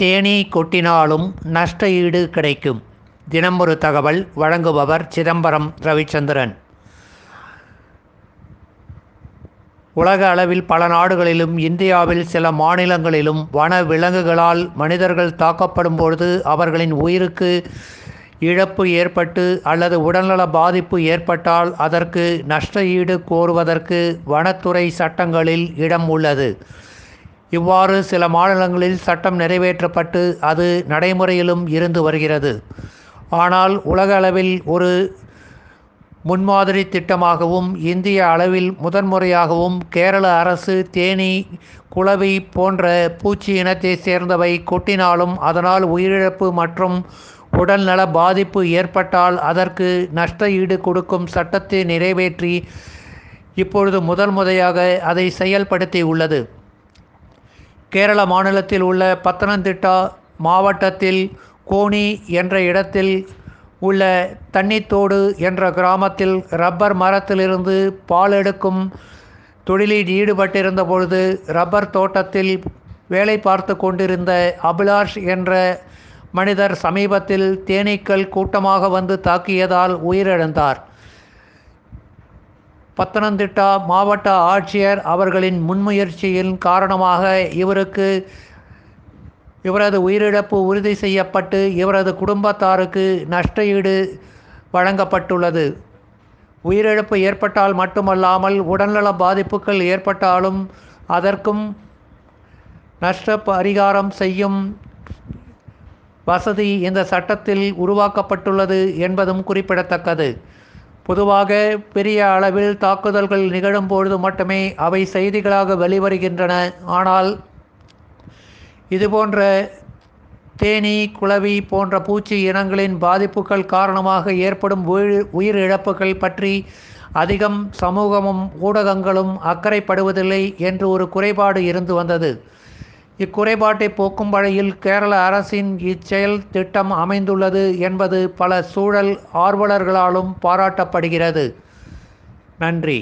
தேனீ கொட்டினாலும் நஷ்ட ஈடு கிடைக்கும். தினம் ஒரு தகவல் வழங்குபவர் சிதம்பரம் ரவிச்சந்திரன். உலக அளவில் பல நாடுகளிலும் இந்தியாவில் சில மாநிலங்களிலும் வன விலங்குகளால் மனிதர்கள் தாக்கப்படும் பொழுது அவர்களின் உயிருக்கு இழப்பு ஏற்பட்டு அல்லது உடல்நல பாதிப்பு ஏற்பட்டால் அதற்கு நஷ்ட ஈடு கோருவதற்கு வனத்துறை சட்டங்களில் இடம் உள்ளது. இவ்வாறு சில மாநிலங்களில் சட்டம் நிறைவேற்றப்பட்டு அது நடைமுறையிலும் இருந்து வருகிறது. ஆனால் உலக அளவில் ஒரு முன்மாதிரி திட்டமாகவும் இந்திய அளவில் முதன்முறையாகவும் கேரள அரசு தேனி குளவி போன்ற பூச்சி இனத்தை சேர்ந்தவை கொட்டினாலும் அதனால் உயிரிழப்பு மற்றும் உடல்நல பாதிப்பு ஏற்பட்டால் அதற்கு நஷ்ட ஈடு கொடுக்கும் சட்டத்தை நிறைவேற்றி இப்பொழுது முதல் முறையாக அதை செயல்படுத்தி உள்ளது கேரள மாநிலத்தில் உள்ள பத்தனந்திட்டா மாவட்டத்தில் கோணி என்ற இடத்தில் உள்ள தண்ணித்தோடு என்ற கிராமத்தில் ரப்பர் மரத்திலிருந்து பால் எடுக்கும் தொழிலில் ஈடுபட்டிருந்த பொழுது ரப்பர் தோட்டத்தில் வேலை பார்த்து கொண்டிருந்த அபிலாஷ் என்ற மனிதர் சமீபத்தில் தேனீக்கள் கூட்டமாக வந்து தாக்கியதால் உயிரிழந்தார். பத்தனந்திட்டா மாவட்ட ஆட்சியர் அவர்களின் முன்முயற்சியின் காரணமாக இவருக்கு இவரது உயிரிழப்பு உறுதி செய்யப்பட்டு இவரது குடும்பத்தாருக்கு நஷ்ட ஈடு வழங்கப்பட்டுள்ளது. உயிரிழப்பு ஏற்பட்டால் மட்டுமல்லாமல் உடல்நல பாதிப்புகள் ஏற்பட்டாலும் அதற்கும் நஷ்ட பரிகாரம் செய்யும் வசதி இந்த சட்டத்தில் உருவாக்கப்பட்டுள்ளது என்பதும் குறிப்பிடத்தக்கது. பொதுவாக பெரிய அளவில் தாக்குதல்கள் நிகழும் பொழுது மட்டுமே அவை செய்திகளாக வெளிவருகின்றன. ஆனால் இதுபோன்ற தேனீ குளவி போன்ற பூச்சி இனங்களின் பாதிப்புகள் காரணமாக ஏற்படும் உயிர் உயிரிழப்புகள் பற்றி அதிகம் சமூகமும் ஊடகங்களும் அக்கறைப்படுவதில்லை என்று ஒரு குறைபாடு இருந்து வந்தது. இக்குறைபாட்டை போக்கும் வழியில் கேரள அரசின் இச்செயல் திட்டம் அமைந்துள்ளது என்பது பல சூழல் ஆர்வலர்களாலும் பாராட்டப்படுகிறது. நன்றி.